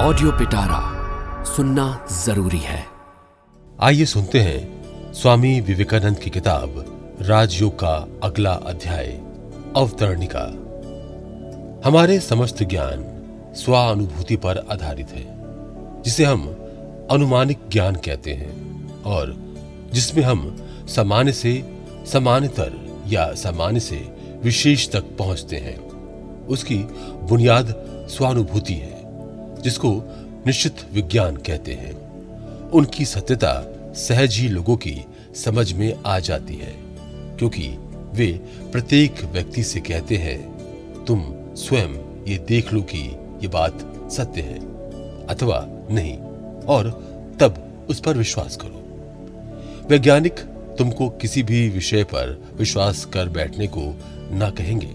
Audio पिटारा सुनना ज़रूरी है। आइए सुनते हैं स्वामी विवेकानंद की किताब, राजयोग का अगला अध्याय, अवतरणिका। हमारे समस्त ज्ञान स्वानुभूति पर आधारित है, जिसे हम अनुमानिक ज्ञान कहते हैं और जिसमें हम सामान्य से समान्यतर या सामान्य से विशेष तक पहुँचते हैं। उसकी बुनियाद स्वानुभूति है। जिसको निश्चित विज्ञान कहते हैं। उनकी सत्यता सहज ही लोगों की समझ में आ जाती है, क्योंकि वे प्रत्येक व्यक्ति से कहते हैं, तुम स्वयं ये देख लो कि ये बात सत्य है, अथवा नहीं, और तब उस पर विश्वास करो। वैज्ञानिक तुमको किसी भी विषय पर विश्वास कर बैठने को ना कहेंगे।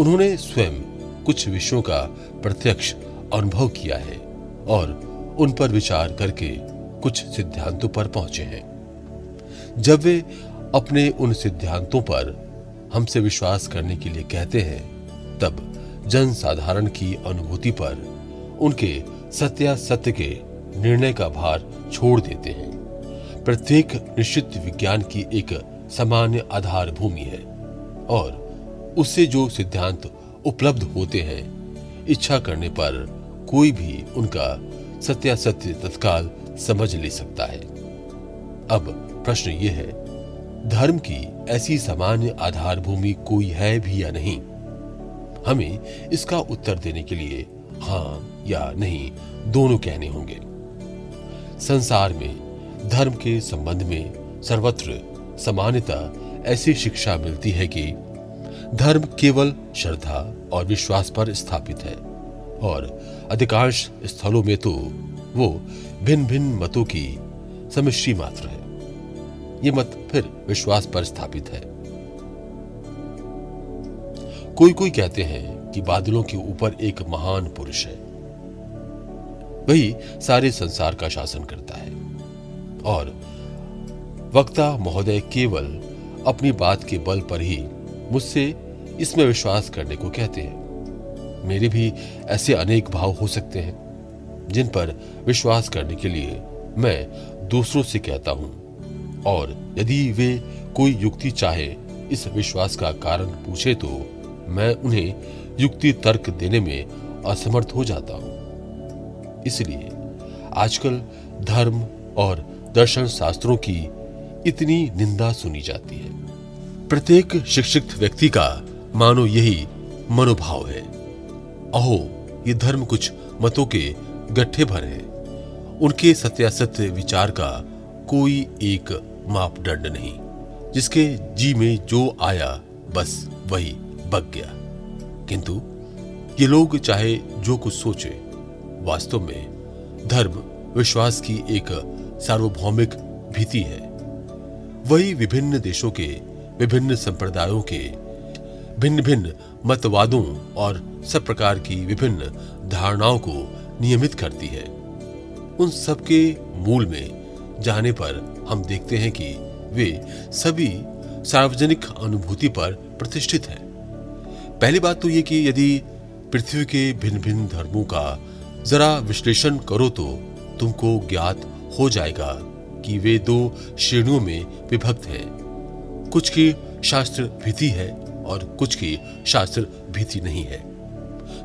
उन्होंने स्वयं कुछ विषयों का प्रत्यक्ष अनुभव किया है और उन पर विचार करके कुछ सिद्धांतों पर पहुँचे हैं। जब वे अपने उन सिद्धांतों पर हमसे विश्वास करने के लिए कहते हैं, तब जन साधारण की अनुभूति पर उनके सत्या सत्य के निर्णय का भार छोड़ देते हैं। प्रत्येक निश्चित विज्ञान की एक सामान्य आधार भूमि है और उससे जो सिद्धांत उपलब्ध होते हैं, इच्छा करने पर कोई भी उनका सत्यासत्य तत्काल समझ ले सकता है। अब प्रश्न ये है, धर्म की ऐसी सामान्य आधार भूमि कोई है भी या नहीं? हमें इसका उत्तर देने के लिए हाँ या नहीं दोनों कहने होंगे। संसार में, धर्म के संबंध में सर्वत्र समानता ऐसी शिक्षा मिलती है कि धर्म केवल श्रद्धा और विश्वास पर स्थापित है और अधिकांश स्थलों में तो वो भिन्न भिन्न मतों की समिश्री मात्र है। ये मत फिर विश्वास पर स्थापित है। कोई कोई कहते हैं कि बादलों के ऊपर एक महान पुरुष है। वही सारे संसार का शासन करता है। और वक्ता महोदय केवल अपनी बात के बल पर ही मुझसे इसमें विश्वास करने को कहते हैं। मेरे भी ऐसे अनेक भाव हो सकते हैं, जिन पर विश्वास करने के लिए मैं दूसरों से कहता हूँ। और यदि वे कोई युक्ति चाहे, इस विश्वास का कारण पूछे तो मैं उन्हें युक्ति तर्क देने में असमर्थ हो जाता हूँ। इसलिए आजकल धर्म और दर्शन शास्त्रों की इतनी निंदा सुनी जाती है। प्रत्येक शिक्षित व्यक्ति का मानो यही मनोभाव है। अहो, ये धर्म कुछ मतों के गट्ठे भर है। उनके सत्यासत्य विचार का कोई एक मापदंड नहीं, जिसके जी में जो आया, बस वही बग गया। किंतु ये लोग चाहे जो कुछ सोचे, वास्तव में धर्म विश्वास की एक सार्वभौमिक भीति है। वही विभिन्न देशों के, विभिन्न संप्रदायों के भिन्न भिन्न मतवादों और सब प्रकार की विभिन्न धारणाओं को नियमित करती है। उन सबके मूल में जाने पर हम देखते हैं कि वे सभी सार्वजनिक अनुभूति पर प्रतिष्ठित हैं। पहली बात तो ये कि यदि पृथ्वी के भिन्न भिन्न धर्मों का जरा विश्लेषण करो तो तुमको ज्ञात हो जाएगा कि वे दो श्रेणियों में विभक्त हैं। कुछ की शास्त्र भीति है और कुछ की शास्त्र भीति नहीं है।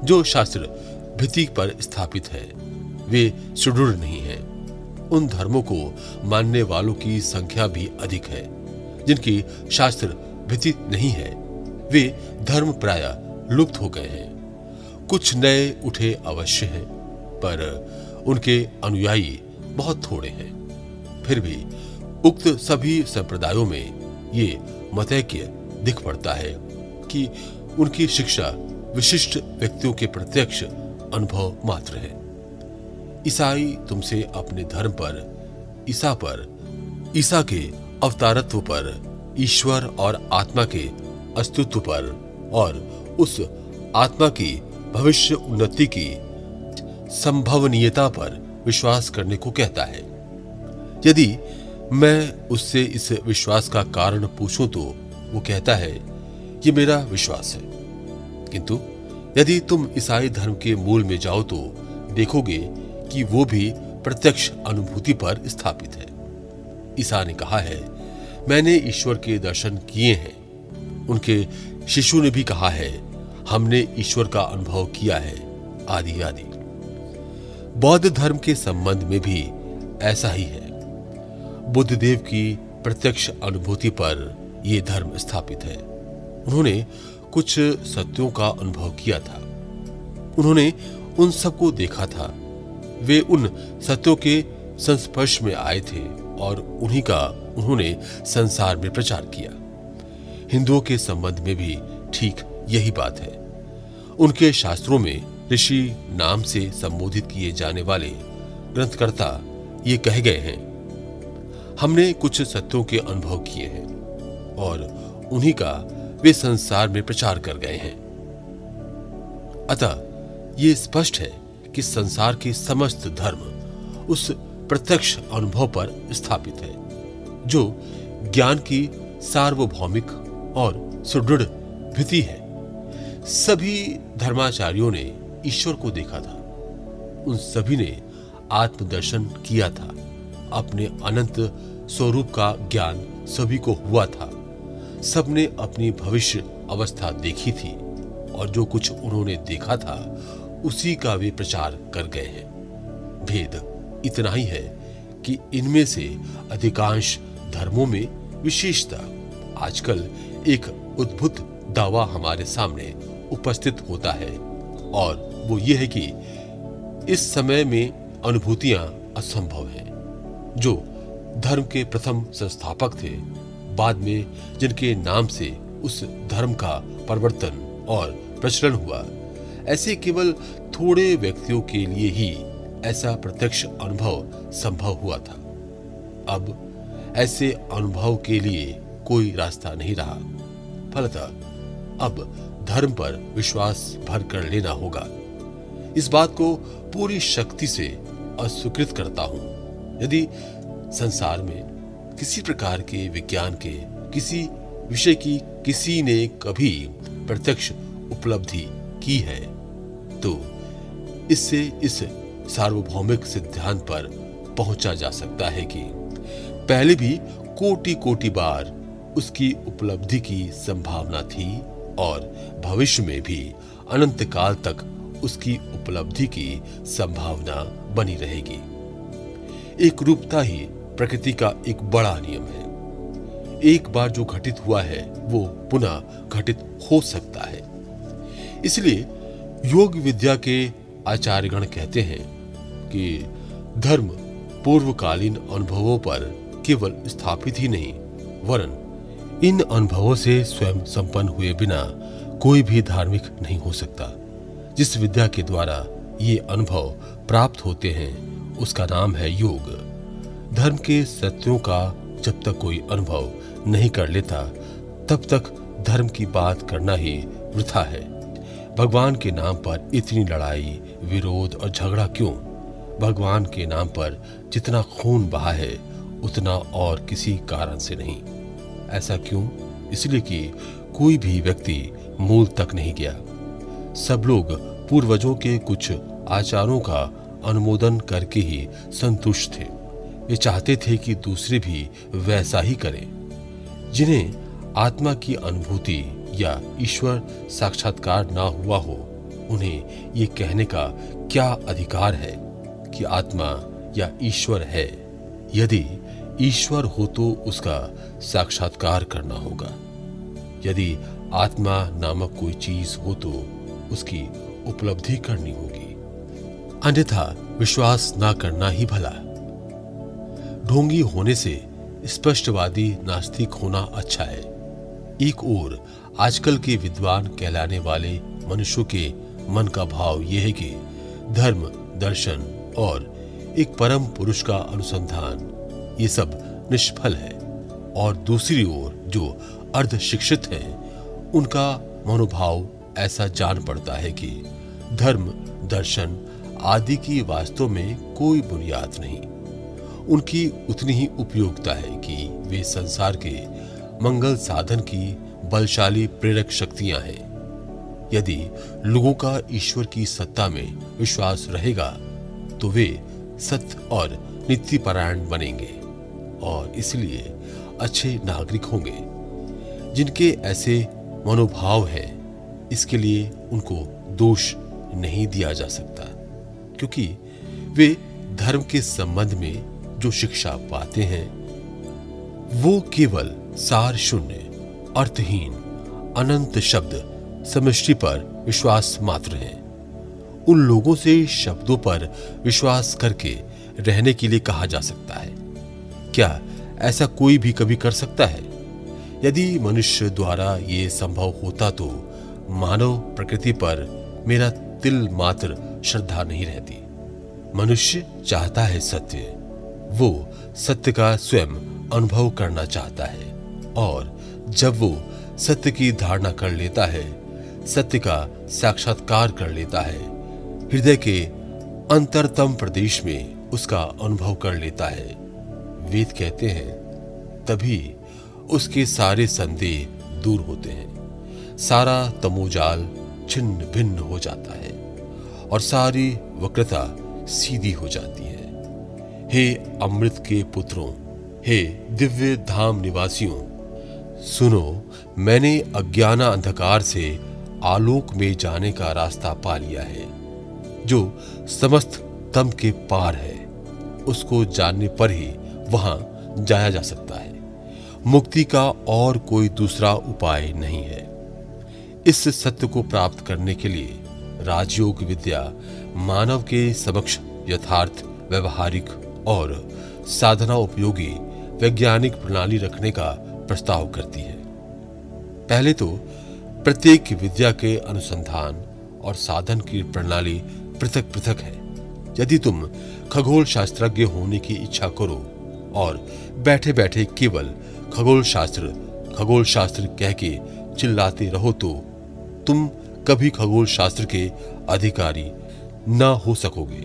जो शास्त्र भीति पर स्थापित है, वे सुदृढ़ नहीं है। उन धर्मों को मानने वालों की संख्या भी अधिक है, जिनकी शास्त्र भीति नहीं है। वे धर्म प्राय लुप्त हो गए हैं। कुछ नए उठे अवश्य हैं, पर उनके अनुयायी बहुत थोड़े हैं। फिर भी उक्त सभी संप्रदायों में ये मतैक्य दिख पड़ता है कि उनकी शिक्षा विशिष्ट व्यक्तियों के प्रत्यक्ष अनुभव मात्र है। ईसाई तुमसे अपने धर्म पर, ईसा पर, ईसा के अवतारत्व पर, ईश्वर और आत्मा के अस्तित्व पर और उस आत्मा की भविष्य उन्नति की संभवनीयता पर विश्वास करने को कहता है। यदि मैं उससे इस विश्वास का कारण पूछूँ तो वो कहता है, ये मेरा विश्वास है। किंतु यदि तुम ईसाई धर्म के मूल में जाओ तो देखोगे कि वो भी प्रत्यक्ष अनुभूति पर स्थापित है। ईसा ने कहा है, मैंने ईश्वर के दर्शन किए हैं। उनके शिशु ने भी कहा है, हमने ईश्वर का अनुभव किया है। आदि आदि। बौद्ध धर्म के संबंध में भी ऐसा ही है। बुद्ध देव की प्रत्यक्ष अनुभूति पर यह धर्म स्थापित है। उन्होंने कुछ सत्यों का अनुभव किया था। उन्होंने उन सबको देखा था। वे उन सत्यों के संस्पर्श में आए थे और उन्हीं का उन्होंने संसार में प्रचार किया। हिंदुओं के संबंध में भी ठीक यही बात है। उनके शास्त्रों में ऋषि नाम से संबोधित किए जाने वाले ग्रंथकर्ता ये कह गए हैं, हमने कुछ सत्यों के अनुभव किए हैं और उन्हीं का वे संसार में प्रचार कर गए हैं। अतः ये स्पष्ट है कि संसार के समस्त धर्म उस प्रत्यक्ष अनुभव पर स्थापित है, जो ज्ञान की सार्वभौमिक और सुदृढ़ भित्ति है। सभी धर्माचार्यों ने ईश्वर को देखा था। उन सभी ने आत्मदर्शन किया था। अपने अनंत स्वरूप का ज्ञान सभी को हुआ था। सबने अपनी भविष्य अवस्था देखी थी और जो कुछ उन्होंने देखा था, उसी का वे प्रचार कर गए हैं। भेद इतना ही है कि इनमें से अधिकांश धर्मों में विशेषता आजकल एक उद्भुत दावा हमारे सामने उपस्थित होता है और वो ये है कि इस समय में अनुभूतियाँ असंभव हैं। जो धर्म के प्रथम संस्थापक थे बाद में जिनके नाम से उस धर्म का परिवर्तन और प्रचलन हुआ। ऐसे केवल थोड़े व्यक्तियों के लिए ही ऐसा प्रत्यक्ष अनुभव संभव हुआ था। अब ऐसे अनुभव के लिए कोई रास्ता नहीं रहा। फलतः अब धर्म पर विश्वास भर कर लेना होगा। इस बात को पूरी शक्ति से अस्वीकृत करता हूँ। यदि संसार में किसी प्रकार के विज्ञान के किसी विषय की किसी ने कभी प्रत्यक्ष उपलब्धि की है? तो इससे इस सार्वभौमिक सिद्धांत पर पहुँचा जा सकता है कि पहले भी कोटि कोटि बार उसकी उपलब्धि की संभावना थी और भविष्य में भी अनंत काल तक उसकी उपलब्धि की संभावना बनी रहेगी। एक रूपता ही प्रकृति का एक बड़ा नियम है। एक बार जो घटित हुआ है, वो पुनः घटित हो सकता है। इसलिए योग विद्या के आचार्यगण कहते हैं कि धर्म पूर्वकालीन अनुभवों पर केवल स्थापित ही नहीं, वरन इन अनुभवों से स्वयं संपन्न हुए बिना कोई भी धार्मिक नहीं हो सकता। जिस विद्या के द्वारा ये अनुभव प्राप्त होते हैं, उसका नाम है योग। धर्म के सत्यों का जब तक कोई अनुभव नहीं कर लेता, तब तक धर्म की बात करना ही वृथा है। भगवान के नाम पर इतनी लड़ाई, विरोध और झगड़ा क्यों? भगवान के नाम पर जितना खून बहा है, उतना और किसी कारण से नहीं। ऐसा क्यों? इसलिए कि कोई भी व्यक्ति मूल तक नहीं गया। सब लोग पूर्वजों के कुछ आचारों का अनुमोदन करके ही संतुष्ट थे। वे चाहते थे कि दूसरे भी वैसा ही करें, जिन्हें आत्मा की अनुभूति या ईश्वर साक्षात्कार ना हुआ हो। उन्हें ये कहने का क्या अधिकार है कि आत्मा या ईश्वर है? यदि ईश्वर हो तो उसका साक्षात्कार करना होगा। यदि आत्मा नामक कोई चीज़ हो तो उसकी उपलब्धि करनी होगी। अन्यथा विश्वास ना करना ही भला। ढोंगी होने से स्पष्टवादी नास्तिक होना अच्छा है। एक ओर, आजकल के विद्वान कहलाने वाले मनुष्यों के मन का भाव यह है कि धर्म, दर्शन और एक परम पुरुष का अनुसंधान, ये सब निष्फल है। और दूसरी ओर, जो अर्ध शिक्षित है, उनका मनोभाव ऐसा जान पड़ता है कि धर्म, दर्शन आदि की वास्तव में कोई बुनियाद नहीं। उनकी उतनी ही उपयोगिता है कि वे संसार के मंगल साधन की बलशाली प्रेरक शक्तियाँ हैं। यदि लोगों का ईश्वर की सत्ता में विश्वास रहेगा तो वे सत्य और नीति परायण बनेंगे और इसलिए अच्छे नागरिक होंगे, जिनके ऐसे मनोभाव है, इसके लिए उनको दोष नहीं दिया जा सकता, क्योंकि वे धर्म के संबंध में जो शिक्षा पाते हैं, वो केवल सार शून्य, अर्थहीन, अनंत शब्द, समष्टि पर विश्वास मात्र है। उन लोगों से शब्दों पर विश्वास करके रहने के लिए कहा जा सकता है। क्या ऐसा कोई भी कभी कर सकता है? यदि मनुष्य द्वारा ये संभव होता तो मानव प्रकृति पर मेरा तिल मात्र श्रद्धा नहीं रहती। मनुष्य चाहता है सत्य वो सत्य का स्वयं अनुभव करना चाहता है और जब वो सत्य की धारणा कर लेता है, सत्य का साक्षात्कार कर लेता है, हृदय के अंतरतम प्रदेश में उसका अनुभव कर लेता है। वेद कहते हैं, तभी उसके सारे संदेह दूर होते हैं। सारा तमोजाल छिन्न भिन्न हो जाता है और सारी वक्रता सीधी हो जाती है। हे अमृत के पुत्रों, हे दिव्य धाम निवासियों, सुनो, मैंने अज्ञाना अंधकार से आलोक में जाने का रास्ता पा लिया है, जो समस्त तम के पार है, उसको जानने पर ही वहाँ जाया जा सकता है। मुक्ति का और कोई दूसरा उपाय नहीं है। इस सत्य को प्राप्त करने के लिए राजयोग विद्या मानव के समक्ष यथार्थ व्यवहारिक और साधना उपयोगी वैज्ञानिक प्रणाली रखने का प्रस्ताव करती है। पहले तो प्रत्येक विद्या के अनुसंधान और साधन की प्रणाली पृथक पृथक है। यदि तुम खगोल शास्त्रज्ञ होने की इच्छा करो और बैठे बैठे केवल खगोल शास्त्र खगोल शास्त्र कह के चिल्लाते रहो तो तुम कभी खगोल शास्त्र के अधिकारी न हो सकोगे।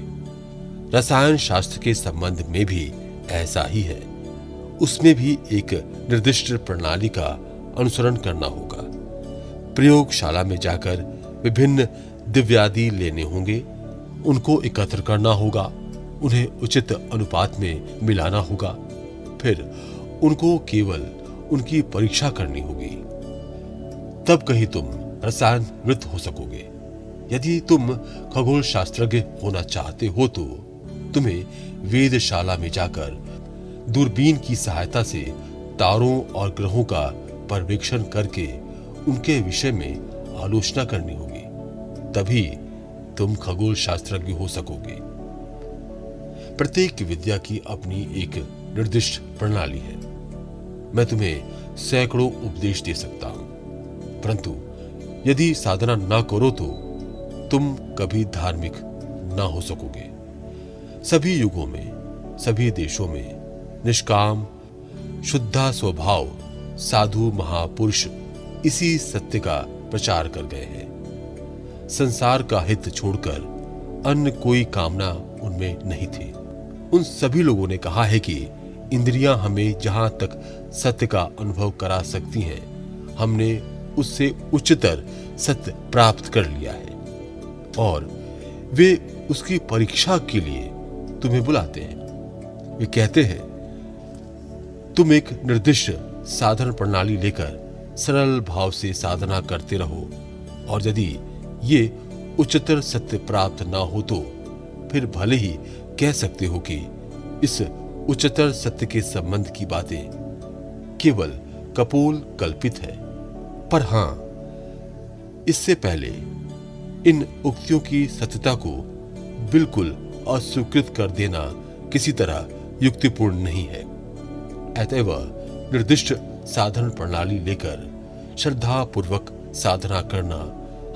रसायन शास्त्र के संबंध में भी ऐसा ही है। उसमें भी एक निर्दिष्ट प्रणाली का अनुसरण करना होगा। प्रयोगशाला में जाकर विभिन्न दिव्यादि लेने होंगे। उनको एकत्र करना होगा। उन्हें उचित अनुपात में मिलाना होगा। फिर उनको केवल उनकी परीक्षा करनी होगी। तब कहीं तुम रसायन वृत्त हो सकोगे। यदि तुम खगोल शास्त्रज्ञ होना चाहते हो तो तुम्हें वेदशाला में जाकर दूरबीन की सहायता से तारों और ग्रहों का पर्यवेक्षण करके उनके विषय में आलोचना करनी होगी। तभी तुम खगोल शास्त्रज्ञ हो सकोगे। प्रत्येक विद्या की अपनी एक निर्दिष्ट प्रणाली है। मैं तुम्हें सैकड़ों उपदेश दे सकता हूँ। परंतु यदि साधना ना करो तो तुम कभी धार्मिक ना हो सकोगे। सभी युगों में, सभी देशों में निष्काम, शुद्धा स्वभाव साधु महापुरुष इसी सत्य का प्रचार कर गए हैं। संसार का हित छोड़कर अन्य कोई कामना उनमें नहीं थी। उन सभी लोगों ने कहा है कि इंद्रियाँ हमें जहाँ तक सत्य का अनुभव करा सकती हैं, हमने उससे उच्चतर सत्य प्राप्त कर लिया है। और वे उसकी परीक्षा के लिए तुम्हें बुलाते हैं। वे कहते हैं, तुम एक निर्दिष्ट साधन प्रणाली लेकर सरल भाव से साधना करते रहो, और यदि ये उच्चतर सत्य प्राप्त ना हो तो फिर भले ही कह सकते हो कि इस उच्चतर सत्य के संबंध की बातें केवल कपोल कल्पित है। पर हाँ, इससे पहले इन उक्तियों की सत्यता को बिल्कुल अस्वीकृत कर देना किसी तरह युक्तिपूर्ण नहीं है। अतएव निर्दिष्ट साधन प्रणाली लेकर श्रद्धा पूर्वक साधना करना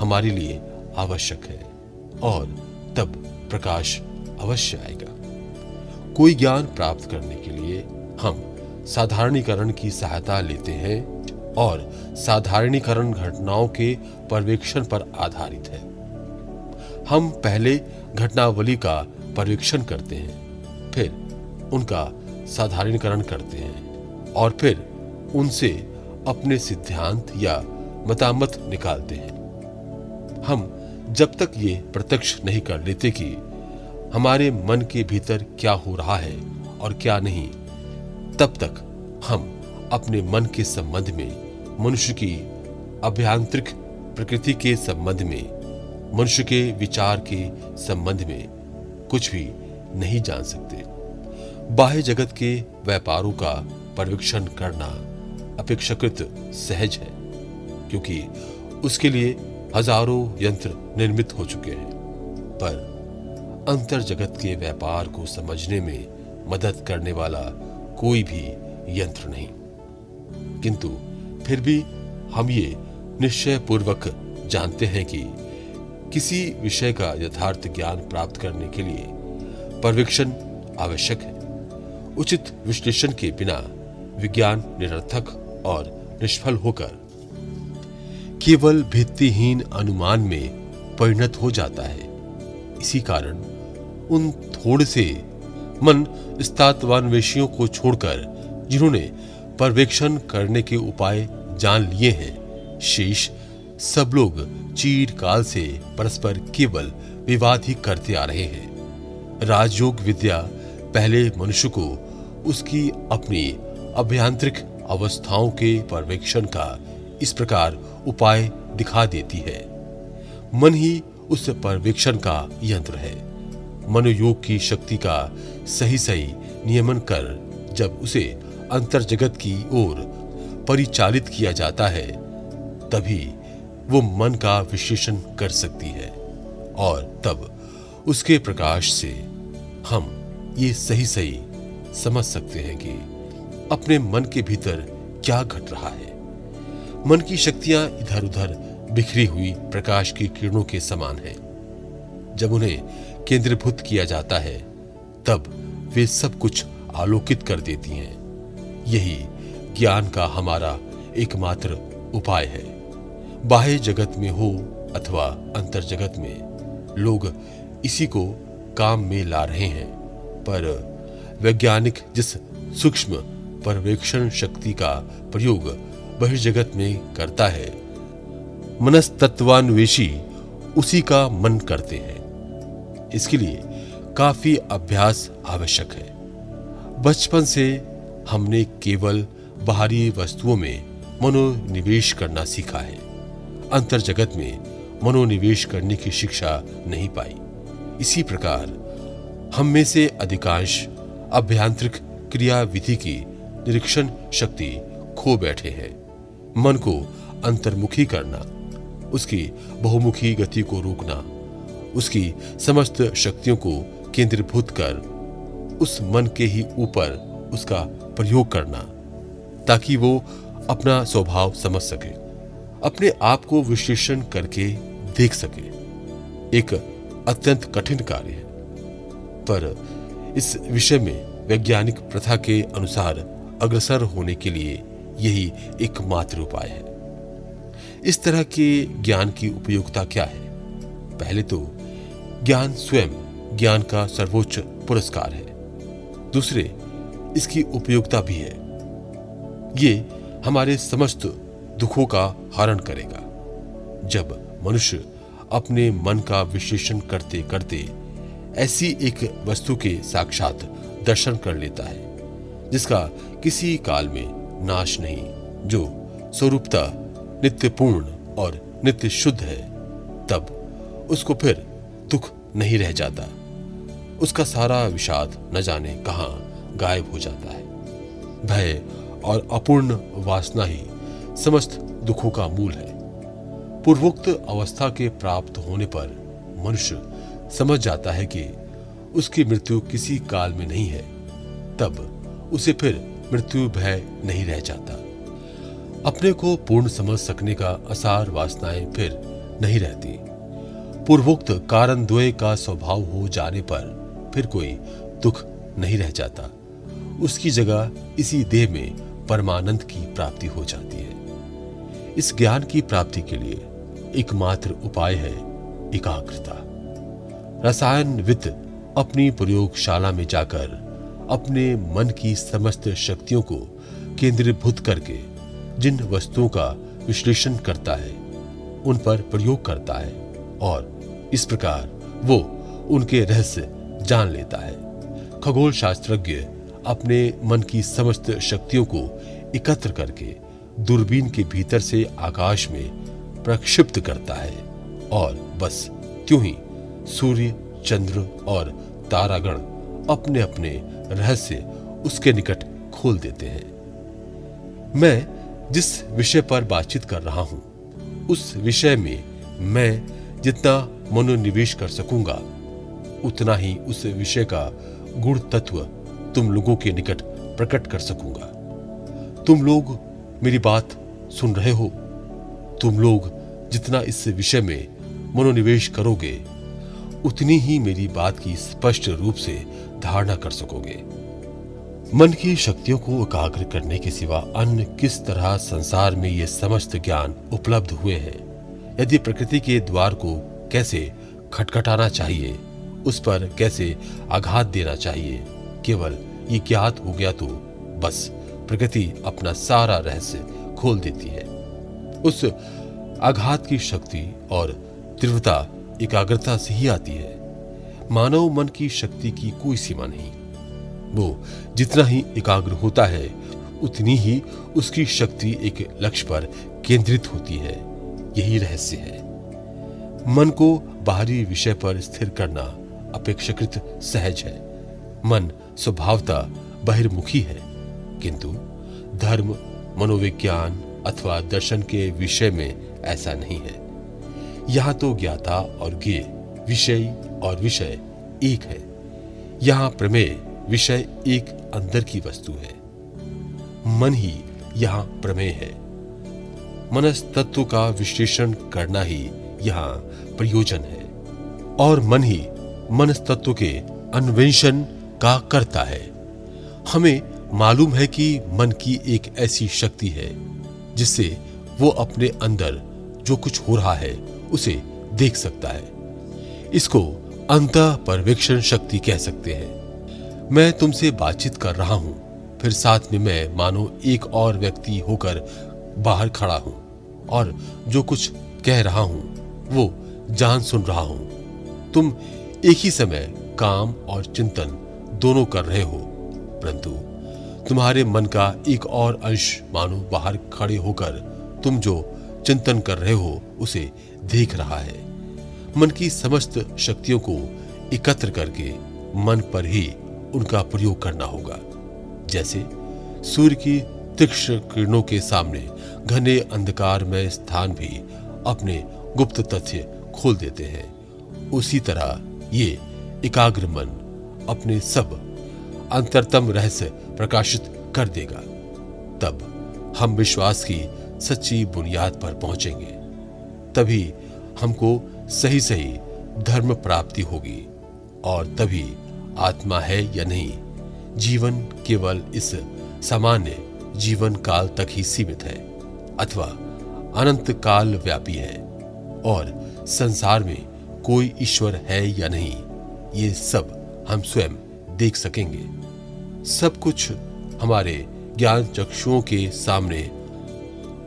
हमारे लिए आवश्यक है और तब प्रकाश अवश्य आएगा। कोई ज्ञान प्राप्त करने के लिए हम साधारणीकरण की सहायता लेते हैं और साधारणीकरण घटनाओं के पर्यवेक्षण पर आधारित है। हम पहले घटनावली का पर्यवेक्षण करते हैं, फिर उनका साधारणीकरण करते हैं और फिर उनसे अपने सिद्धांत या मतामत निकालते हैं। हम जब तक ये प्रत्यक्ष नहीं कर लेते कि हमारे मन के भीतर क्या हो रहा है और क्या नहीं, तब तक हम अपने मन के संबंध में, मनुष्य की अभ्यांतरिक प्रकृति के संबंध में, मनुष्य के विचार के संबंध में कुछ भी नहीं जान सकते। बाह्य जगत के व्यापारों का पर्यवेक्षण करना अपेक्षाकृत सहज है, क्योंकि उसके लिए हज़ारों यंत्र निर्मित हो चुके हैं। पर अंतर जगत के व्यापार को समझने में मदद करने वाला कोई भी यंत्र नहीं। किंतु फिर भी हम ये निश्चय पूर्वक जानते हैं कि किसी विषय का यथार्थ ज्ञान प्राप्त करने के लिए पर्यवेक्षण आवश्यक है। उचित विश्लेषण के बिना विज्ञान निरर्थक और निष्फल होकर केवल भित्तिहीन अनुमान में परिणत हो जाता है। इसी कारण उन थोड़े से मन स्तात्वान्वेषियों को छोड़कर जिन्होंने पर्यवेक्षण करने के उपाय जान लिए हैं, शेष सब लोग चीर काल से परस्पर केवल विवाद ही करते आ रहे हैं। राजयोग विद्या पहले मनुष्य को उसकी अपनी अभ्यांतरिक अवस्थाओं के पर्यवेक्षण का इस प्रकार उपाय दिखा देती है। मन ही उस पर्यवेक्षण का यंत्र है। मनोयोग की शक्ति का सही सही नियमन कर जब उसे अंतर जगत की ओर परिचालित किया जाता है, तभी वो मन का विश्लेषण कर सकती है और तब उसके प्रकाश से हम ये सही सही समझ सकते हैं कि अपने मन के भीतर क्या घट रहा है। मन की शक्तियाँ इधर उधर बिखरी हुई प्रकाश की किरणों के समान हैं। जब उन्हें केंद्रीभूत किया जाता है, तब वे सब कुछ आलोकित कर देती हैं। यही ज्ञान का हमारा एकमात्र उपाय है। बाह्य जगत में हो अथवा अंतर जगत में, लोग इसी को काम में ला रहे हैं। पर वैज्ञानिक जिस सूक्ष्म पर्यवेक्षण शक्ति का प्रयोग बहिर्जगत में करता है, मनस्तत्वान्वेषी उसी का मन करते हैं। इसके लिए काफ़ी अभ्यास आवश्यक है। बचपन से हमने केवल बाहरी वस्तुओं में मनोनिवेश करना सीखा है। अंतर जगत में मनोनिवेश करने की शिक्षा नहीं पाई। इसी प्रकार, हम में से अधिकांश अभ्यांतरिक क्रिया विधि की निरीक्षण शक्ति खो बैठे हैं। मन को अंतर्मुखी करना, उसकी बहुमुखी गति को रोकना, उसकी समस्त शक्तियों को केंद्रीभूत कर, उस मन के ही ऊपर उसका प्रयोग करना, ताकि वो अपना स्वभाव समझ सके। अपने आप को विश्लेषण करके देख सके। एक अत्यंत कठिन कार्य है। पर इस विषय में वैज्ञानिक प्रथा के अनुसार अग्रसर होने के लिए यही एकमात्र उपाय है। इस तरह के ज्ञान की उपयोगिता क्या है? पहले तो ज्ञान स्वयं ज्ञान का सर्वोच्च पुरस्कार है। दूसरे, इसकी उपयोगिता भी है। ये हमारे समस्त दुखों का हरण करेगा। जब मनुष्य अपने मन का विश्लेषण करते करते ऐसी एक वस्तु के साक्षात दर्शन कर लेता है, जिसका किसी काल में नाश नहीं, जो स्वरूपता नित्य पूर्ण और नित्य शुद्ध है, तब उसको फिर दुख नहीं रह जाता। उसका सारा विषाद न जाने कहाँ गायब हो जाता है। भय और अपूर्ण वासना ही समस्त दुखों का मूल है। पूर्वोक्त अवस्था के प्राप्त होने पर मनुष्य समझ जाता है कि उसकी मृत्यु किसी काल में नहीं है, तब उसे फिर मृत्यु भय नहीं रह जाता। अपने को पूर्ण समझ सकने का असार वासनाएँ फिर नहीं रहती। पूर्वोक्त कारण द्वय का स्वभाव हो जाने पर फिर कोई दुख नहीं रह जाता। उसकी जगह इसी देह में परमानंद की प्राप्ति हो जाती है। इस ज्ञान की प्राप्ति के लिए एकमात्र उपाय है एकाग्रता। रसायन वित्त अपनी प्रयोगशाला में जाकर अपने मन की समस्त शक्तियों को केंद्रीभूत करके जिन वस्तुओं का विश्लेषण करता है, उन पर प्रयोग करता है और इस प्रकार वो उनके रहस्य जान लेता है। खगोल शास्त्रज्ञ अपने मन की समस्त शक्तियों को एकत्र करके दूरबीन के भीतर से आकाश में प्रक्षिप्त करता है और बस क्यों ही सूर्य, चंद्र और तारागण अपने अपने रहस्य उसके निकट खोल देते हैं। मैं जिस विषय पर बातचीत कर रहा हूँ, उस विषय में मैं जितना मनोनिवेश कर सकूँगा, उतना ही उस विषय का गुण तत्व तुम लोगों के निकट प्रकट कर सकूँगा। तुम लोग मेरी बात सुन रहे हो। तुम लोग जितना इस विषय में मनोनिवेश करोगे, उतनी ही मेरी बात की स्पष्ट रूप से धारणा कर सकोगे। मन की शक्तियों को एकाग्र करने के सिवा अन्य किस तरह संसार में ये समस्त ज्ञान उपलब्ध हुए हैं, यदि प्रकृति के द्वार को कैसे खटखटाना चाहिए, उस पर कैसे आघात देना चाहिए, केवल ये ज्ञात हो गया तो बस। प्रकृति अपना सारा रहस्य खोल देती है। उस आघात की शक्ति और तीव्रता, एकाग्रता से ही आती है। मानव मन की शक्ति की कोई सीमा नहीं। वो जितना ही एकाग्र होता है, उतनी ही उसकी शक्ति एक लक्ष्य पर केंद्रित होती है। यही रहस्य है। मन को बाहरी विषय पर स्थिर करना अपेक्षाकृत सहज है। मन स्वभावता बहिर्मुखी है। किंतु धर्म, मनोविज्ञान अथवा दर्शन के विषय में ऐसा नहीं है। यहाँ तो ज्ञाता और ज्ञे विषय और विषय एक है। यहाँ प्रमेय, विषय एक अंदर की वस्तु है। मन ही यहाँ प्रमेय है। मनस तत्व का विश्लेषण करना ही यहाँ प्रयोजन है। और मन ही मनस तत्व के अन्वेषण का करता है। हमें मालूम है कि मन की एक ऐसी शक्ति है, जिससे वो अपने अंदर जो कुछ हो रहा है, उसे देख सकता है। इसको अंत पर्यवेक्षण शक्ति कह सकते हैं। मैं तुमसे बातचीत कर रहा हूँ, फिर साथ में मैं मानो एक और व्यक्ति होकर बाहर खड़ा हूँ, और जो कुछ कह रहा हूँ, वो जान सुन रहा हूँ। तुम एक ही समय काम और चिंतन दोनों कर रहे हो, परंतु तुम्हारे मन का एक और अंश मानो बाहर खड़े होकर तुम जो चिंतन कर रहे हो, उसे देख रहा है। मन की समस्त शक्तियों को एकत्र करके मन पर ही उनका प्रयोग करना होगा। जैसे सूर्य की तीक्ष्ण किरणों के सामने घने अंधकार में स्थान भी अपने गुप्त तथ्य खोल देते हैं। उसी तरह ये एकाग्र मन अपने सब अंतरतम रहस्य प्रकाशित कर देगा। तब हम विश्वास की सच्ची बुनियाद पर पहुँचेंगे। तभी हमको सही सही धर्म प्राप्ति होगी और तभी आत्मा है या नहीं, जीवन केवल इस सामान्य जीवन काल तक ही सीमित है, अथवा अनंत काल व्यापी है और संसार में कोई ईश्वर है या नहीं, ये सब हम स्वयं देख सकेंगे। सब कुछ हमारे ज्ञान चक्षुओं के सामने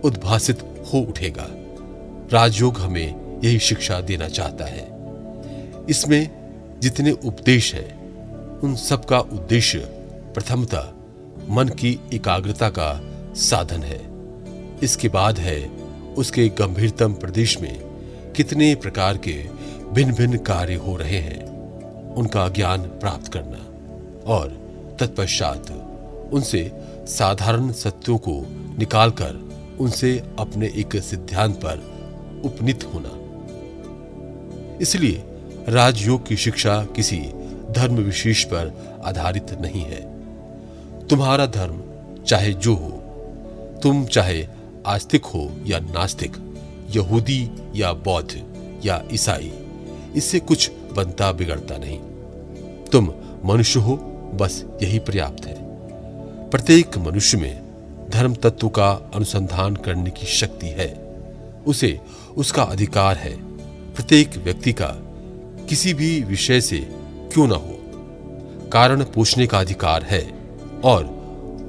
उद्भासित हो उठेगा। राजयोग हमें यही शिक्षा देना चाहता है। इसमें जितने उपदेश हैं, उन सब का उद्देश्य प्रथमता मन की एकाग्रता का साधन है। इसके बाद है उसके गंभीरतम प्रदेश में कितने प्रकार के भिन्न भिन्न कार्य हो रहे हैं, उनका ज्ञान प्राप्त करना। और तत्पश्चात उनसे साधारण सत्यों को निकालकर उनसे अपने एक सिद्धांत पर उपनीत होना। इसलिए राजयोग की शिक्षा किसी धर्म विशेष पर आधारित नहीं है। तुम्हारा धर्म चाहे जो हो, तुम चाहे आस्तिक हो या नास्तिक, यहूदी या बौद्ध या ईसाई, इससे कुछ बनता बिगड़ता नहीं। तुम मनुष्य हो बस यही पर्याप्त है। प्रत्येक मनुष्य में धर्म तत्व का अनुसंधान करने की शक्ति है। उसे, उसका अधिकार है। प्रत्येक व्यक्ति का किसी भी विषय से क्यों ना हो। कारण पूछने का अधिकार है और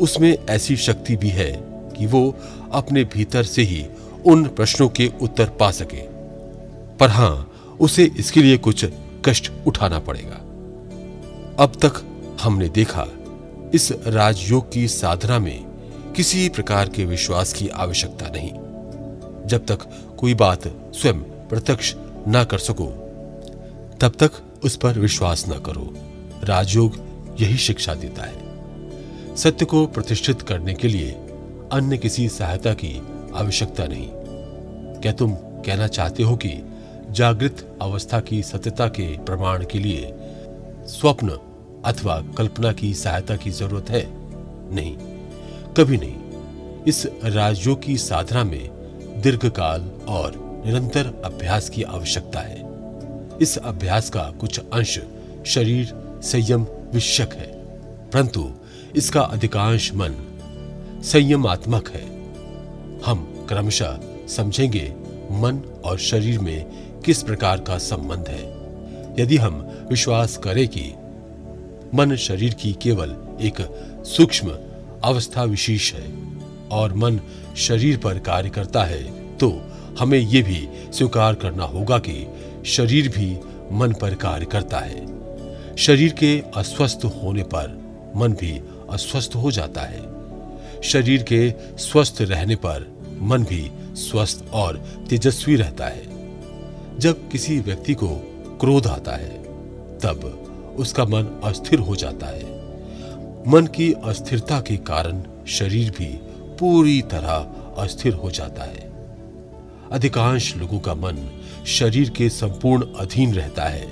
उसमें ऐसी शक्ति भी है कि वो अपने भीतर से ही उन प्रश्नों के उत्तर पा सके। पर हाँ, उसे इसके लिए कुछ कष्ट उठाना पड़ेगा। अब तक हमने देखा, इस राजयोग की साधना में किसी प्रकार के विश्वास की आवश्यकता नहीं। जब तक कोई बात स्वयं प्रत्यक्ष न कर सको, तब तक उस पर विश्वास न करो। राजयोग यही शिक्षा देता है। सत्य को प्रतिष्ठित करने के लिए अन्य किसी सहायता की आवश्यकता नहीं। क्या तुम कहना चाहते हो कि जागृत अवस्था की सत्यता के प्रमाण के लिए स्वप्न अथवा कल्पना की सहायता की ज़रूरत है? नहीं, कभी नहीं। इस राजयोग की साधना में दीर्घकाल और निरंतर अभ्यास की आवश्यकता है। इस अभ्यास का कुछ अंश शरीर संयम विषयक है, परंतु इसका अधिकांश मन संयमात्मक है। हम क्रमशः समझेंगे मन और शरीर में किस प्रकार का संबंध है। यदि हम विश्वास करें कि मन शरीर की केवल एक सूक्ष्म अवस्था विशेष है और मन शरीर पर कार्य करता है तो हमें यह भी स्वीकार करना होगा कि शरीर भी मन पर कार्य करता है। शरीर के अस्वस्थ होने पर मन भी अस्वस्थ हो जाता है। शरीर के स्वस्थ रहने पर मन भी स्वस्थ और तेजस्वी रहता है। जब किसी व्यक्ति को क्रोध आता है, तब उसका मन अस्थिर हो जाता है। मन की अस्थिरता के कारण शरीर भी पूरी तरह अस्थिर हो जाता है। अधिकांश लोगों का मन शरीर के संपूर्ण अधीन रहता है।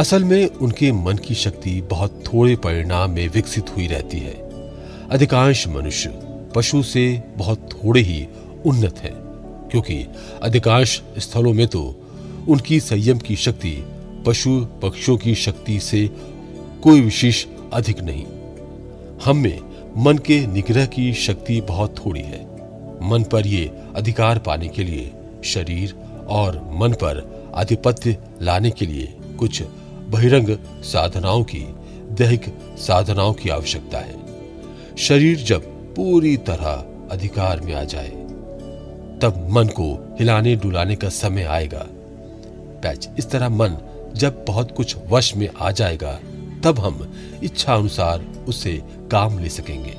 असल में उनके मन की शक्ति बहुत थोड़े परिणाम में विकसित हुई रहती है। अधिकांश मनुष्य पशु से बहुत थोड़े ही उन्नत है, क्योंकि अधिकांश स्थलों में तो उनकी संयम की शक्ति पशु पक्षियों की शक्ति से कोई विशेष अधिक नहीं। हम में मन के निग्रह की शक्ति बहुत थोड़ी है। मन पर ये अधिकार पाने के लिए, शरीर और मन पर आधिपत्य लाने के लिए कुछ बहिरंग साधनाओं की, दैहिक साधनाओं की आवश्यकता है। शरीर जब पूरी तरह अधिकार में आ जाए, तब मन को हिलाने डुलाने का समय आएगा। पैच इस तरह मन जब बहुत कुछ वश में आ जाएगा, तब हम इच्छा अनुसार उसे काम ले सकेंगे।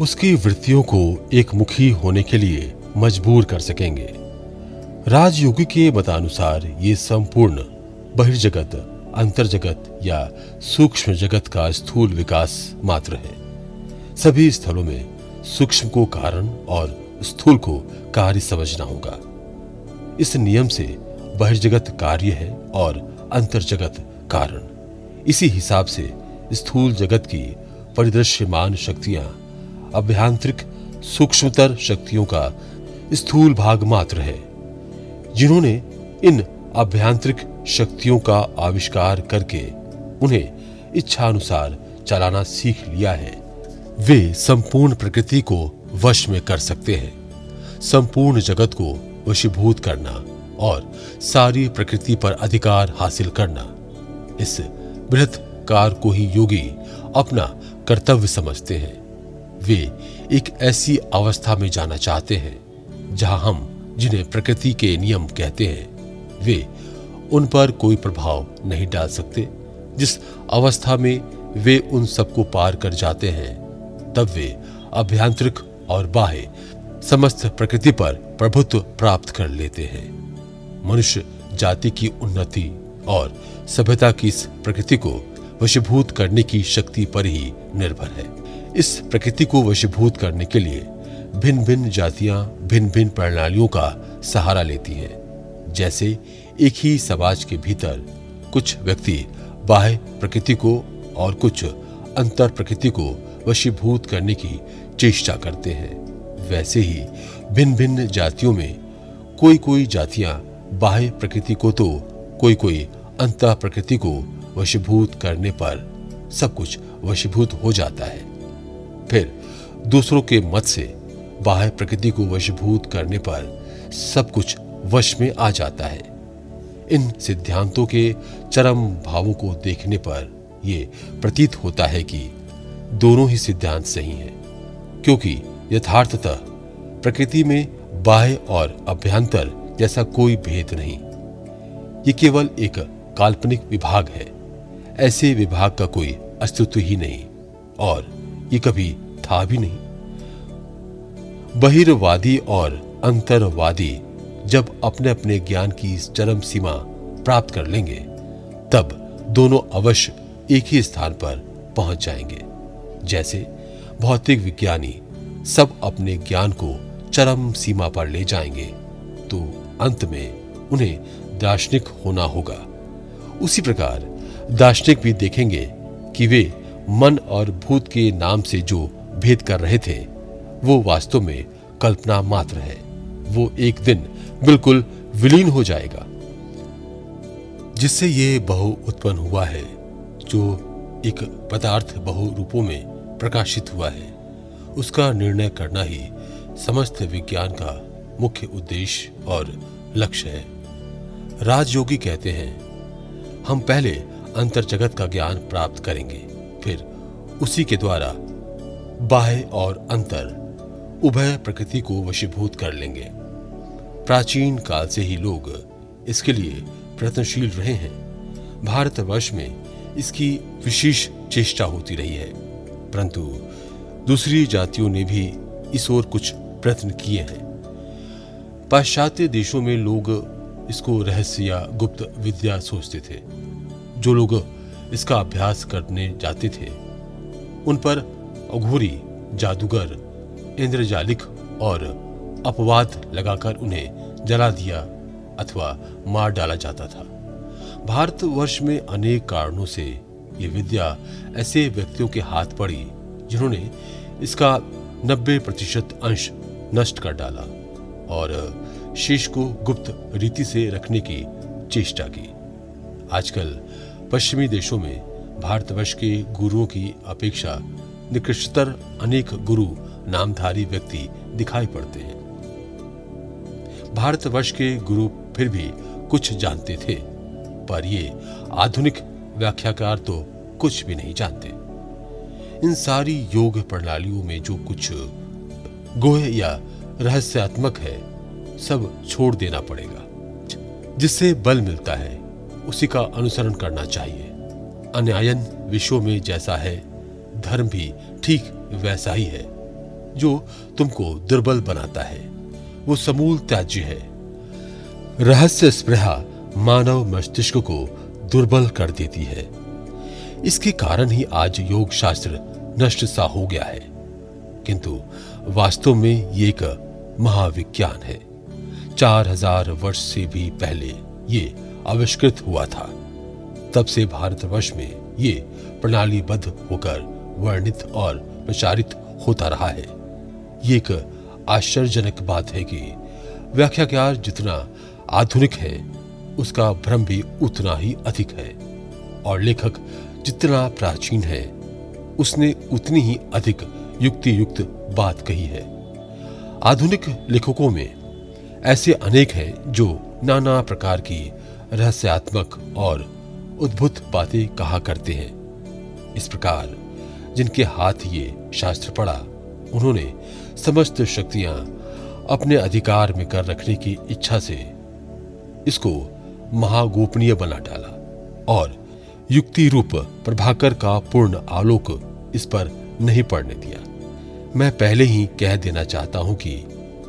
उसकी वृत्तियों को एक मुखी होने के लिए मजबूर कर सकेंगे। राजयोगी के मतानुसार ये संपूर्ण बहिर्जगत, अंतर्जगत या सूक्ष्म जगत का स्थूल विकास मात्र है। सभी स्थलों में सूक्ष्म को कारण और स्थूल को कार्य समझना होगा। इस नियम से बहिर्जगत कार्य है और अंतर्जगत कारण। इसी हिसाब से स्थूल जगत की परिदृश्यमान शक्तियाँ अभ्यांतरिक सूक्ष्मतर शक्तियों का स्थूल भाग मात्र है, जिन्होंने इन अभ्यांतरिक शक्तियों का आविष्कार करके उन्हें इच्छानुसार चलाना सीख लिया है। वे संपूर्ण प्रकृति को वश में कर सकते हैं। संपूर्ण जगत को वशीभूत करना और सारी प्रकृति पर अधिकार हासिल करना। इस बृहत कार को ही योगी अपना कर्तव्य समझते हैं। वे एक ऐसी अवस्था में जाना चाहते हैं, जहाँ हम जिन्हें प्रकृति के नियम कहते हैं, वे उन पर कोई प्रभाव नहीं डाल सकते। जिस अवस्था में वे उन सबको पार कर जाते हैं, तब वे अभ्यांतरिक और बाह्य समस्त प्रकृति पर प्रभुत्व प्राप्त कर लेते हैं। मनुष्य जाति की उन्नति और सभ्यता की इस प्रकृति को वशीभूत करने की शक्ति पर ही निर्भर है। इस प्रकृति को वशीभूत करने के लिए भिन्न भिन्न जातियाँ भिन्न भिन्न प्रणालियों का सहारा लेती हैं। जैसे एक ही समाज के भीतर कुछ व्यक्ति बाह्य प्रकृति को और कुछ अंतर प्रकृति को वशीभूत करने की चेष्टा करते हैं। वैसे ही भिन्न भिन्न जातियों में कोई कोई जातियाँ बाह्य प्रकृति को तो कोई कोई अंत प्रकृति को वशीभूत करने पर सब कुछ वशीभूत हो जाता है। फिर दूसरों के मत से बाह्य प्रकृति को वशीभूत करने पर सब कुछ वश में आ जाता है। इन सिद्धांतों के चरम भावों को देखने पर यह प्रतीत होता है कि दोनों ही सिद्धांत सही हैं, क्योंकि यथार्थतः प्रकृति में बाह्य और अभ्यंतर जैसा कोई भेद नहीं। ये केवल एक काल्पनिक विभाग है। ऐसे विभाग का कोई अस्तित्व ही नहीं, और ये कभी था भी नहीं। बहिर्वादी और अंतरवादी जब अपने अपने ज्ञान की चरम सीमा प्राप्त कर लेंगे, तब दोनों अवश्य एक ही स्थान पर पहुँच जाएँगे। जैसे भौतिक विज्ञानी सब अपने ज्ञान को चरम सीमा पर ले जाएँगे अंत में उन्हें दार्शनिक होना होगा। उसी प्रकार दार्शनिक भी देखेंगे कि वे मन और भूत के नाम से जो भेद कर रहे थे, वो वास्तव में कल्पना मात्र है। वो एक दिन बिल्कुल विलीन हो जाएगा। जिससे ये बहु उत्पन्न हुआ है, जो एक पदार्थ बहु रूपों में प्रकाशित हुआ है, उसका निर्णय करना ही समस्त विज्ञान का मुख्य उद्देश्य और लक्ष्य है। राजयोगी कहते हैं, हम पहले अंतर जगत का ज्ञान प्राप्त करेंगे, फिर उसी के द्वारा बाह्य और अंतर उभय प्रकृति को वशीभूत कर लेंगे। प्राचीन काल से ही लोग इसके लिए प्रयत्नशील रहे हैं। भारतवर्ष में इसकी विशेष चेष्टा होती रही है, परंतु दूसरी जातियों ने भी इस ओर कुछ प्रयत्न किए हैं। पाश्चात्य देशों में लोग इसको रहस्य या गुप्त विद्या सोचते थे। जो लोग इसका अभ्यास करने जाते थे, उन पर अघोरी, जादूगर, इंद्रजालिक और अपवाद लगाकर उन्हें जला दिया अथवा मार डाला जाता था। भारतवर्ष में अनेक कारणों से ये विद्या ऐसे व्यक्तियों के हाथ पड़ी, जिन्होंने इसका 90 प्रतिशत अंश नष्ट कर डाला और शेष को गुप्त रीति से रखने की चेष्टा की। आजकल पश्चिमी देशों में भारतवर्ष के गुरुओं की अपेक्षा निकृष्टतर अनेक गुरु नामधारी व्यक्ति दिखाई पड़ते हैं। भारतवर्ष के गुरु फिर भी कुछ जानते थे, पर ये आधुनिक व्याख्याकार तो कुछ भी नहीं जानते। इन सारी योग प्रणालियों में जो कुछ गोह या रहस्यात्मक है सब छोड़ देना पड़ेगा। जिससे बल मिलता है, उसी का अनुसरण करना चाहिए। अन्यायन विश्व में जैसा है, धर्म भी ठीक वैसा ही है। जो तुमको दुर्बल बनाता है, वो समूल त्याज्य है। रहस्य स्पृहा मानव मस्तिष्क को दुर्बल कर देती है। इसके कारण ही आज योग शास्त्र नष्ट सा हो गया है। किंतु वास्तव में ये एक महाविज्ञान है। चार हज़ार वर्ष से भी पहले ये आविष्कृत हुआ था। तब से भारतवर्ष में ये प्रणालीबद्ध होकर वर्णित और प्रचारित होता रहा है। ये एक आश्चर्यजनक बात है कि व्याख्याकार जितना आधुनिक है, उसका भ्रम भी उतना ही अधिक है। और लेखक जितना प्राचीन है, उसने उतनी ही अधिक युक्ति युक्त बात कही है। आधुनिक लेखकों में ऐसे अनेक हैं जो नाना प्रकार की रहस्यात्मक और उद्भुत बातें कहा करते हैं। इस प्रकार जिनके हाथ ये शास्त्र पढ़ा, उन्होंने समस्त शक्तियाँ अपने अधिकार में कर रखने की इच्छा से इसको महागोपनीय बना डाला और युक्ति रूप प्रभाकर का पूर्ण आलोक इस पर नहीं पड़ने दिया। मैं पहले ही कह देना चाहता हूँ कि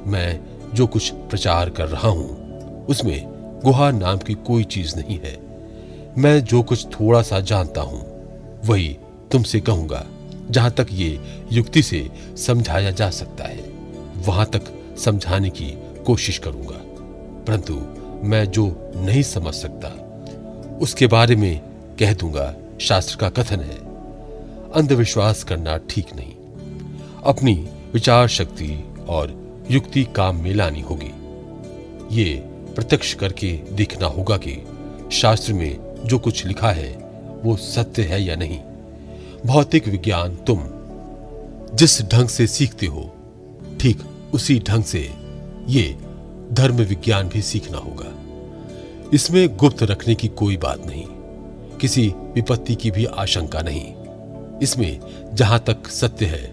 मैं जो कुछ प्रचार कर रहा हूँ, उसमें गुहा नाम की कोई चीज़ नहीं है। मैं जो कुछ थोड़ा सा जानता हूँ, वही तुमसे कहूँगा, जहाँ तक ये युक्ति से समझाया जा सकता है, वहाँ तक समझाने की कोशिश करूँगा। परंतु मैं जो नहीं समझ सकता, उसके बारे में कह दूँगा, शास्त्र का कथन है। अंधविश्वास करना ठीक नहीं। अपनी विचार शक्ति और युक्ति काम में लानी होगी। ये प्रत्यक्ष करके देखना होगा कि शास्त्र में जो कुछ लिखा है, वो सत्य है या नहीं। भौतिक विज्ञान तुम जिस ढंग से सीखते हो, ठीक उसी ढंग से ये धर्म विज्ञान भी सीखना होगा। इसमें गुप्त रखने की कोई बात नहीं, किसी विपत्ति की भी आशंका नहीं। इसमें जहाँ तक सत्य है,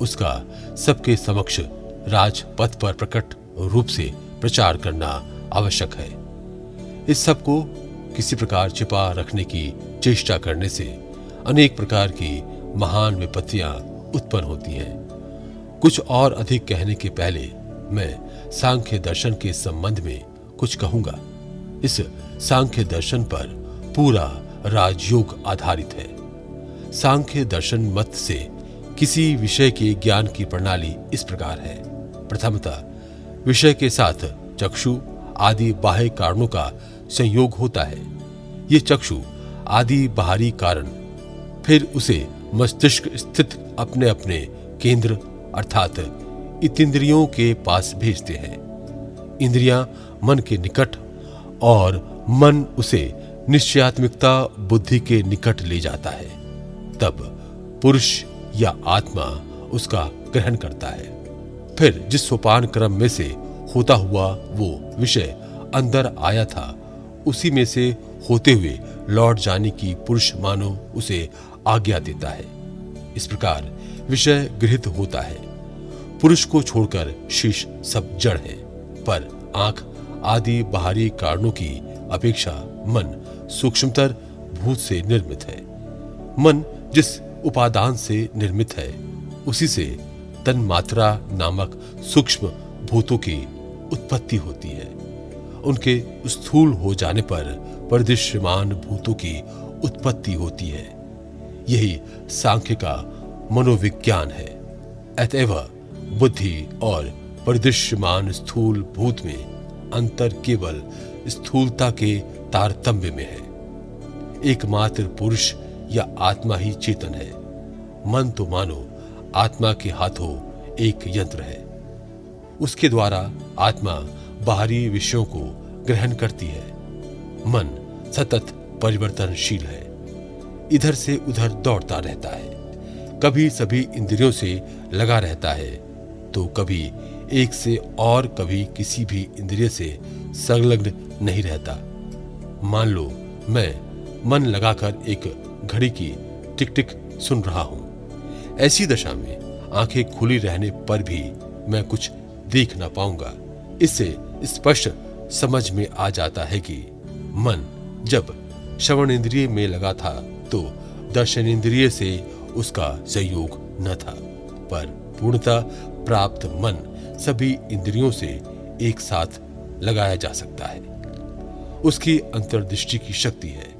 उसका सबके समक्ष राजपथ पर प्रकट रूप से प्रचार करना आवश्यक है। इस सबको किसी प्रकार छिपा रखने की चेष्टा करने से अनेक प्रकार की महान विपत्तियाँ उत्पन्न होती हैं। कुछ और अधिक कहने के पहले मैं सांख्य दर्शन के संबंध में कुछ कहूँगा। इस सांख्य दर्शन पर पूरा राजयोग आधारित है। सांख्य दर्शन मत से किसी विषय के ज्ञान की प्रणाली इस प्रकार है। प्रथमतः विषय के साथ चक्षु आदि बाह्य कारणों का संयोग होता है। ये चक्षु आदि बाहरी कारण, फिर उसे मस्तिष्क स्थित अपने अपने केंद्र अर्थात इतिंद्रियों के पास भेजते हैं। इंद्रियाँ मन के निकट और मन उसे निश्चयात्मिकता, बुद्धि के निकट ले जाता है। तब पुरुष या आत्मा उसका ग्रहण करता है। फिर जिस सोपान क्रम में से होता हुआ वो विषय अंदर आया था, उसी में से होते हुए लौट जाने की पुरुष मानो उसे आज्ञा देता है। इस प्रकार विषय गृहित होता है। पुरुष को छोड़कर शीश सब जड़ है, पर आँख आदि बाहरी कारणों की अपेक्षा मन सूक्ष्मतर भूत से निर्मित है। मन जिस उपादान से निर्मित है, उसी से तन मात्रा नामक सूक्ष्म भूतों की उत्पत्ति होती है। उनके स्थूल हो जाने पर परिदृश्यमान भूतों की उत्पत्ति होती है। यही सांख्य का मनोविज्ञान है। अतएव बुद्धि और परिदृश्यमान स्थूल भूत में अंतर केवल स्थूलता के तारतम्य में है। एकमात्र पुरुष या आत्मा ही चेतन है। मन तो मानो आत्मा के हाथों एक यंत्र है। उसके द्वारा आत्मा बाहरी विषयों को ग्रहण करती है। मन सतत परिवर्तनशील है। इधर से उधर दौड़ता रहता है। कभी सभी इंद्रियों से लगा रहता है तो कभी एक से और कभी किसी भी इंद्रिय से संलग्न नहीं रहता। मान लो, मैं मन लगाकर एक घड़ी की टिक टिक सुन रहा हूँ। ऐसी दशा में आँखें खुली रहने पर भी मैं कुछ देख ना पाऊँगा। इससे स्पष्ट समझ में आ जाता है कि मन जब श्रवण इंद्रिय में लगा था तो दर्शन इंद्रिय से उसका संयोग न था, पर पूर्णता प्राप्त मन सभी इंद्रियों से एक साथ लगाया जा सकता है। उसकी अंतर्दृष्टि की शक्ति है,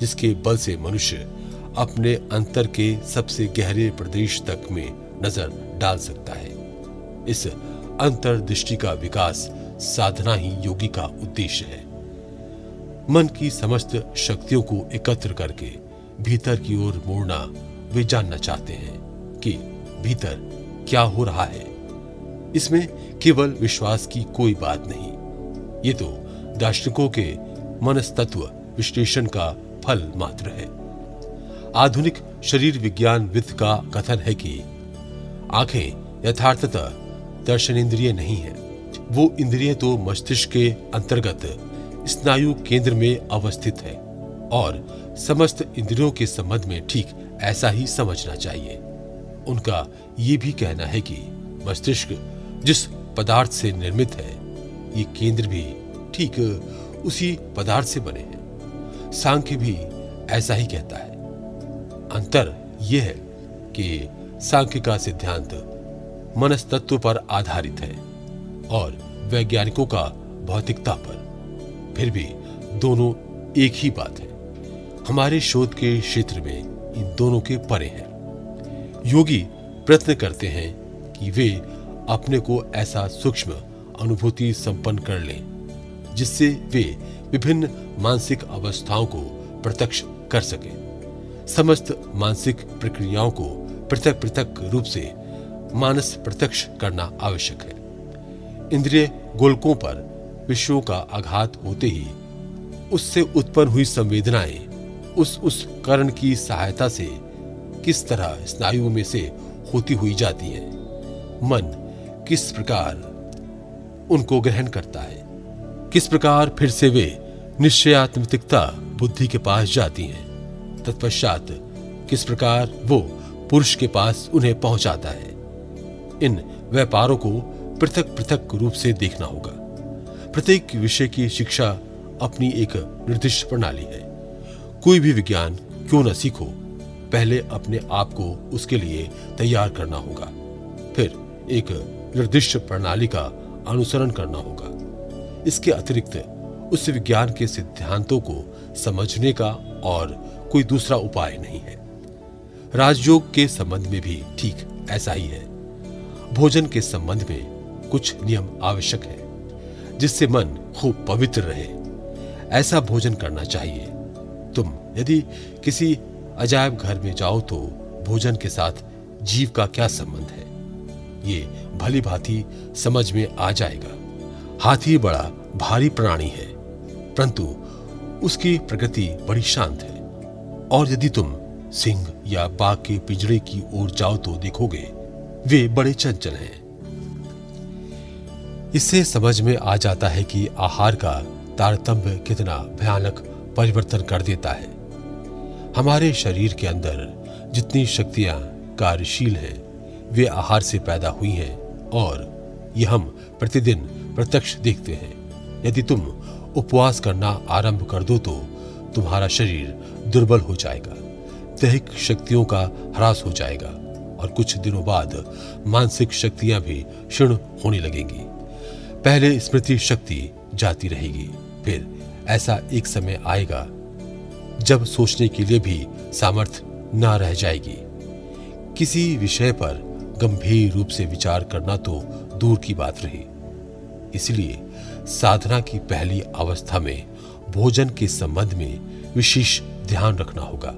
जिसके बल से मनुष्य अपने अंतर के सबसे गहरे प्रदेश तक में नज़र डाल सकता है। इस अंतर्दृष्टि का विकास साधना ही योगी का उद्देश्य है। मन की समस्त शक्तियों को एकत्र करके भीतर की ओर मोड़ना वे जानना चाहते हैं कि भीतर क्या हो रहा है। इसमें केवल विश्वास की कोई बात नहीं, ये तो दार्शनिकों के मनस्तत्व विश्लेषण का फल मात्र है। आधुनिक शरीर विज्ञान विद का कथन है कि आँखें यथार्थतः दर्शन इंद्रिय नहीं है। वो इंद्रिय तो मस्तिष्क के अंतर्गत स्नायु केंद्र में अवस्थित है और समस्त इंद्रियों के संबंध में ठीक ऐसा ही समझना चाहिए। उनका ये भी कहना है कि मस्तिष्क जिस पदार्थ से निर्मित है, ये केंद्र भी ठीक उसी पदार्थ से बने हैं। सांख्य भी ऐसा ही कहता है। अंतर यह है कि सांख्य का सिद्धांत मनस्तत्व पर आधारित है और वैज्ञानिकों का भौतिकता पर। फिर भी दोनों एक ही बात है। हमारे शोध के क्षेत्र में इन दोनों के परे हैं। योगी प्रयत्न करते हैं कि वे अपने को ऐसा सूक्ष्म अनुभूति संपन्न कर लें, जिससे वे विभिन्न मानसिक अवस्थाओं को प्रत्यक्ष कर सकें। समस्त मानसिक प्रक्रियाओं को पृथक पृथक रूप से मानस प्रत्यक्ष करना आवश्यक है। इंद्रिय गोलकों पर विषयों का आघात होते ही उससे उत्पन्न हुई संवेदनाएँ उस उस करण की सहायता से किस तरह स्नायु में से होती हुई जाती है। मन किस प्रकार उनको ग्रहण करता है? किस प्रकार फिर से वे निश्चयात्मिकता बुद्धि के पास जाती हैं? तत्पश्चात किस प्रकार वो पुरुष के पास उन्हें पहुंचाता है। इन व्यापारों को पृथक पृथक रूप से देखना होगा। प्रत्येक विषय की शिक्षा अपनी एक निर्दिष्ट प्रणाली है। कोई भी विज्ञान क्यों न सीखो, पहले अपने आप को उसके लिए तैयार करना होगा। फिर एक निर्दिष्ट प्रणाली का अनुसरण करना होगा। इसके अतिरिक्त उस विज्ञान के सिद्धांतों को समझने का और कोई दूसरा उपाय नहीं है। राजयोग के संबंध में भी ठीक ऐसा ही है। भोजन के संबंध में कुछ नियम आवश्यक है, जिससे मन खूब पवित्र रहे। ऐसा भोजन करना चाहिए। तुम यदि किसी अजायब घर में जाओ तो भोजन के साथ जीव का क्या संबंध है? ये भली भांति समझ में आ जाएगा। हाथी बड़ा भारी प्राणी है, परंतु उसकी प्रकृति बड़ी शांत है। और यदि तुम सिंह या बाघ के पिंजरे की ओर जाओ तो देखोगे, वे बड़े चंचल हैं। इससे समझ में आ जाता है कि आहार का तारतम्य कितना भयानक परिवर्तन कर देता है। हमारे शरीर के अंदर जितनी शक्तियाँ कार्यशील हैं, वे आहार से पैदा हुई हैं और ये हम प्रतिदिन प्रत्यक्ष देखते हैं। यदि तुम उपवास करना आरंभ कर दो तो तुम्हारा शरीर दुर्बल हो जाएगा, दैहिक शक्तियों का ह्रास हो जाएगा और कुछ दिनों बाद मानसिक शक्तियाँ भी क्षीण होने लगेंगी। पहले स्मृति शक्ति जाती रहेगी, फिर ऐसा एक समय आएगा जब सोचने के लिए भी सामर्थ्य न रह जाएगी। किसी विषय पर गंभीर रूप से विचार करना तो दूर की बात रही। इसलिए साधना की पहली अवस्था में भोजन के संबंध में विशेष ध्यान रखना होगा।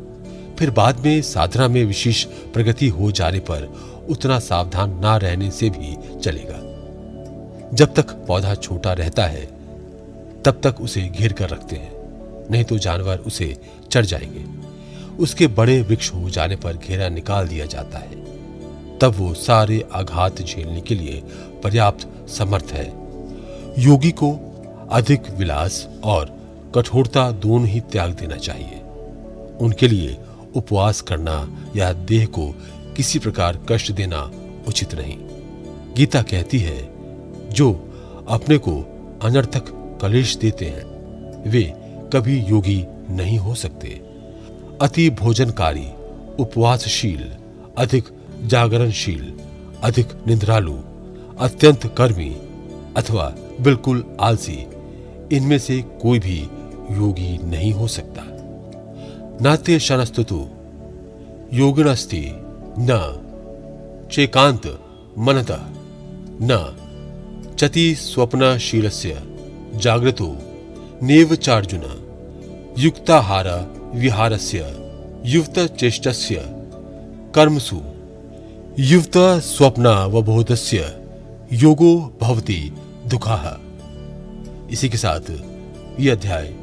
फिर बाद में साधना में विशेष प्रगति हो जाने पर उतना सावधान ना रहने से भी चलेगा। जब तक पौधा छोटा रहता है, तब तक उसे घेर कर रखते हैं, नहीं तो जानवर उसे चढ़ जाएँगे। उसके बड़े वृक्ष हो जाने पर घेरा निकाल दिया जाता है। तब वो सारे आघात झेलने के लिए पर्याप्त समर्थ है। योगी को अधिक विलास और कठोरता दोनों ही त्याग देना चाहिए। उनके लिए उपवास करना या देह को किसी प्रकार कष्ट देना उचित नहीं। गीता कहती है, जो अपने को अनर्थक कलेश देते हैं, वे कभी योगी नहीं हो सकते। अति भोजनकारी, उपवासशील, अधिक जागरणशील, अधिक निद्रालु, अत्यंत कर्मी अथवा बिल्कुल आलसी, इनमें से कोई भी योगी नहीं हो सकता। नात्य शनस्तु योगिनस्ति न। चेकांत मनत। न। चति स्वप्नशीलस्य जागृतो नेव चार्जुन। युक्ताहार विहारस्य। युक्त चेष्टस्य। कर्मसु। युक्त स्वप्न वबोधस्य योगो भवति दुखाह इसी के साथ ये अध्याय।